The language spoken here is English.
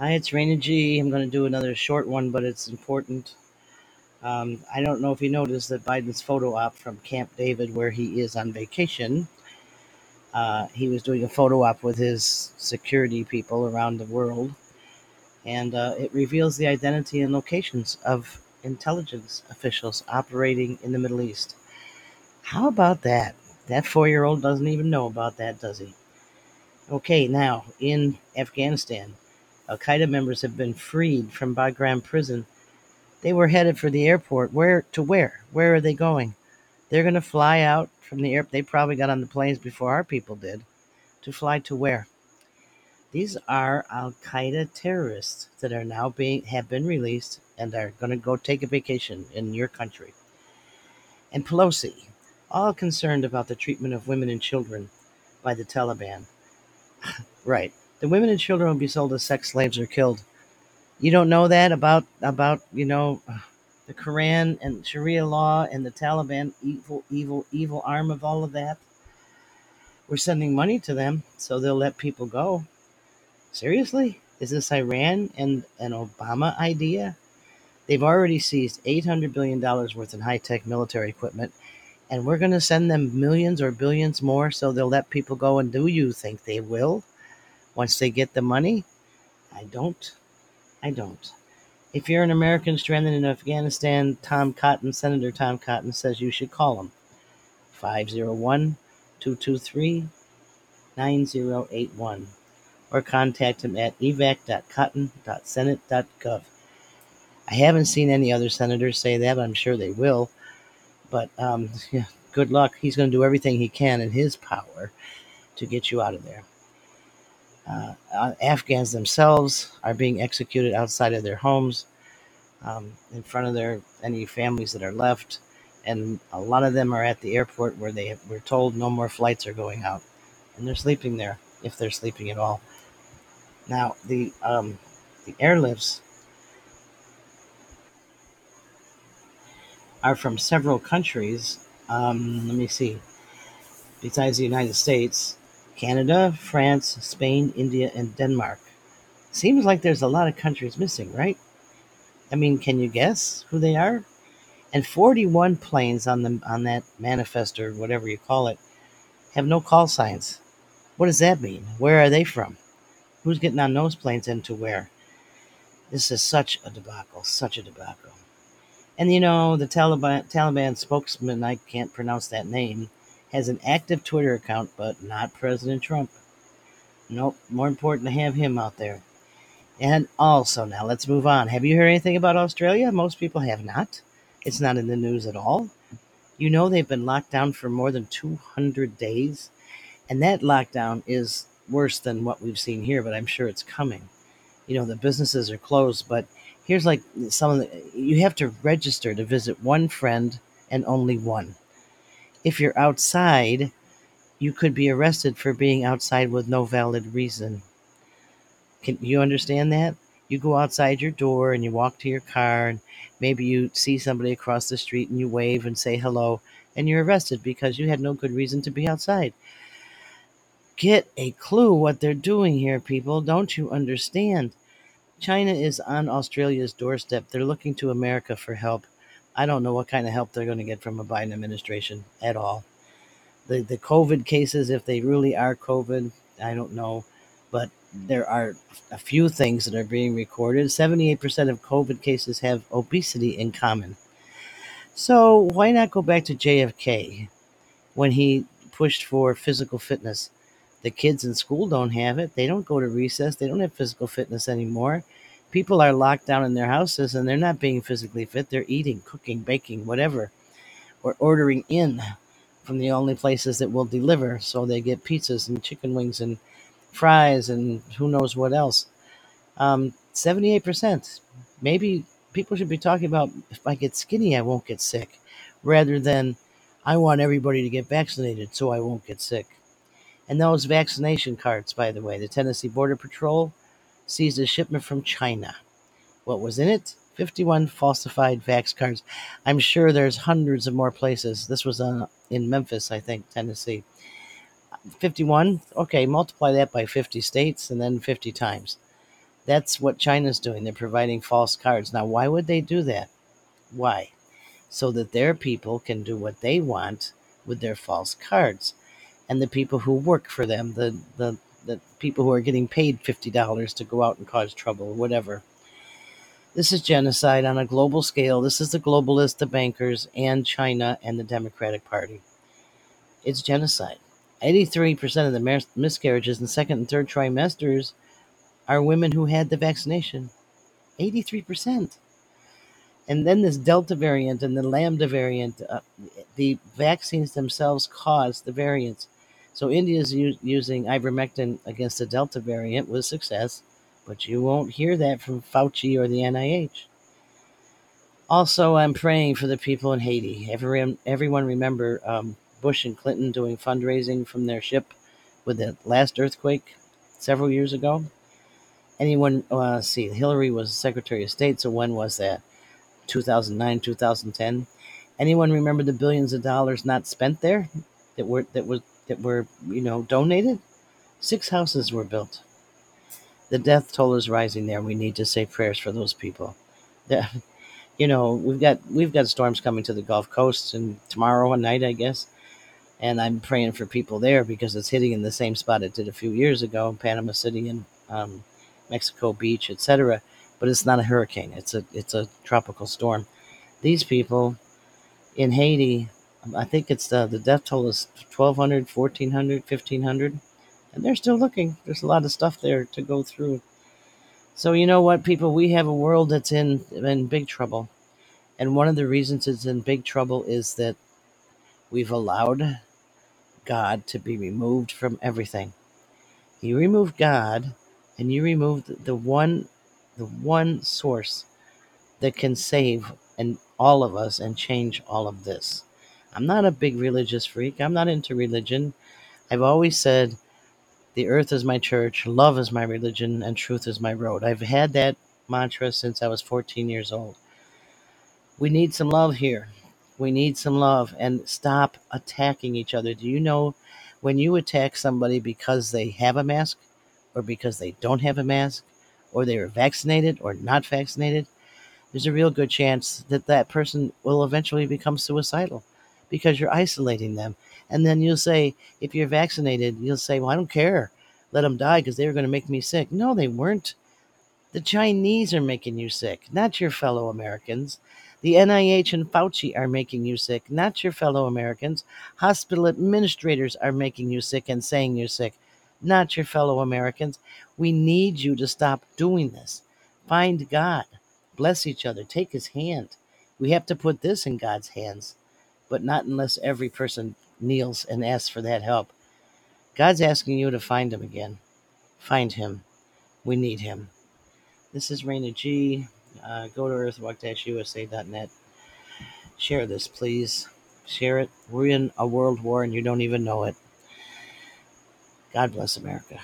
Hi, it's Raina G. I'm going to do another short one, but it's important. Um, I don't know if you noticed that Biden's photo op from Camp David, where he is on vacation, uh, he was doing a photo op with his security people around the world, and uh, it reveals the identity and locations of intelligence officials operating in the Middle East. How about that? That four year old doesn't even know about that, does he? Okay, now in Afghanistan, Al Qaeda members have been freed from Bagram prison. They were headed for the airport. Where to where? Where are they going? They're going to fly out from the airport. They probably got on the planes before our people did. To fly to where? These are Al Qaeda terrorists that are now being have been released and are going to go take a vacation in your country. And Pelosi, all concerned about the treatment of women and children by the Taliban. right. The women and children will be sold as sex slaves or killed. You don't know that about about, you know, the Quran and Sharia law and the Taliban evil evil evil arm of all of that. We're sending money to them so they'll let people go. Seriously? Is this Iran and an Obama idea? They've already seized $800 billion worth in high tech military equipment, and we're going to send them millions or billions more so they'll let people go. And do you think they will once they get the money? I don't. I don't. If you're an American stranded in Afghanistan, Tom Cotton, Senator Tom Cotton says you should call him 501 223 9081 or contact him at evac.cotton.senate.gov. I haven't seen any other senators say that, but I'm sure they will. But um, yeah, good luck. He's going to do everything he can in his power to get you out of there. Uh, uh, Afghans themselves are being executed outside of their homes, um, in front of their any families that are left, and a lot of them are at the airport where they were told no more flights are going out, and they're sleeping there if they're sleeping at all. Now the um, the airlifts are from several countries. Um, let me see. Besides the United States, Canada, France, Spain, India, and Denmark. Seems like there's a lot of countries missing, right? I mean, can you guess who they are? And 41 planes on the on that manifest or whatever you call it have no call signs. What does that mean? Where are they from? Who's getting on those planes and to where? This is such a debacle, such a debacle. And you know, the Taliban Taliban spokesman, I can't pronounce that name, has an active Twitter account, but not President Trump. Nope, more important to have him out there. And also, now let's move on. Have you heard anything about Australia? Most people have not. It's not in the news at all. You know, they've been locked down for more than 200 days, and that lockdown is worse than what we've seen here, but I'm sure it's coming. You know, the businesses are closed, but here's like some of the you have to register to visit one friend and only one. If you're outside, you could be arrested for being outside with no valid reason. Can you understand that? You go outside your door and you walk to your car, and maybe you see somebody across the street and you wave and say hello, and you're arrested because you had no good reason to be outside. Get a clue what they're doing here, people. Don't you understand? China is on Australia's doorstep. They're looking to America for help. I don't know what kind of help they're going to get from a Biden administration at all. The the COVID cases, if they really are COVID, I don't know, but there are a few things that are being recorded. 78% of COVID cases have obesity in common. So why not go back to JFK when he pushed for physical fitness? The kids in school don't have it. They don't go to recess. They don't have physical fitness anymore. People are locked down in their houses and they're not being physically fit. They're eating, cooking, baking, whatever, or ordering in from the only places that will deliver. So they get pizzas and chicken wings and fries and who knows what else. Um, 78%. Maybe people should be talking about if I get skinny, I won't get sick, rather than I want everybody to get vaccinated so I won't get sick. And those vaccination cards, by the way, the Tennessee Border Patrol seized a shipment from China. What was in it? 51 falsified vax cards. I'm sure there's hundreds of more places. This was uh, in Memphis, I think, Tennessee. 51, okay, multiply that by 50 states and then 50 times. That's what China's doing. They're providing false cards. Now, why would they do that? Why? So that their people can do what they want with their false cards. And the people who work for them, the, the, the people who are getting paid $50 to go out and cause trouble, whatever. This is genocide on a global scale. This is the globalists, the bankers, and China and the Democratic Party. It's genocide. 83% of the miscarriages in second and third trimesters are women who had the vaccination. 83%. And then this Delta variant and the Lambda variant, uh, the vaccines themselves cause the variants. So India is u- using ivermectin against the Delta variant with success, but you won't hear that from Fauci or the NIH. Also, I'm praying for the people in Haiti. Everyone, everyone remember um, Bush and Clinton doing fundraising from their ship with the last earthquake several years ago. Anyone uh, see? Hillary was Secretary of State, so when was that? 2009, 2010. Anyone remember the billions of dollars not spent there that were that was that were you know donated? Six houses were built. The death toll is rising there. We need to say prayers for those people. You know, we've got we've got storms coming to the Gulf Coast, and tomorrow night, I guess and I'm praying for people there because it's hitting in the same spot it did a few years ago, Panama City and um, Mexico Beach, etc. But it's not a hurricane; it's a it's a tropical storm. These people in Haiti, I think it's the the death toll is 1,200, 1,400, 1,500, and they're still looking. There's a lot of stuff there to go through. So you know what, people, we have a world that's in in big trouble, and one of the reasons it's in big trouble is that we've allowed God to be removed from everything. You remove God and you remove the one the one source that can save and all of us and change all of this. I'm not a big religious freak. I'm not into religion. I've always said the earth is my church, love is my religion, and truth is my road. I've had that mantra since I was 14 years old. We need some love here. We need some love and stop attacking each other. Do you know when you attack somebody because they have a mask or because they don't have a mask or they are vaccinated or not vaccinated, there's a real good chance that that person will eventually become suicidal because you're isolating them. And then you'll say, if you're vaccinated, you'll say, well, I don't care. Let them die because they were going to make me sick. No, they weren't. The Chinese are making you sick, not your fellow Americans. The NIH and Fauci are making you sick, not your fellow Americans. Hospital administrators are making you sick and saying you're sick, not your fellow Americans. We need you to stop doing this. Find God. Bless each other. Take his hand. We have to put this in God's hands, but not unless every person kneels and asks for that help. God's asking you to find him again. Find him. We need him. This is Raina G. Uh, go to earthwalk-usa.net. Share this, please. Share it. We're in a world war and you don't even know it. God bless America.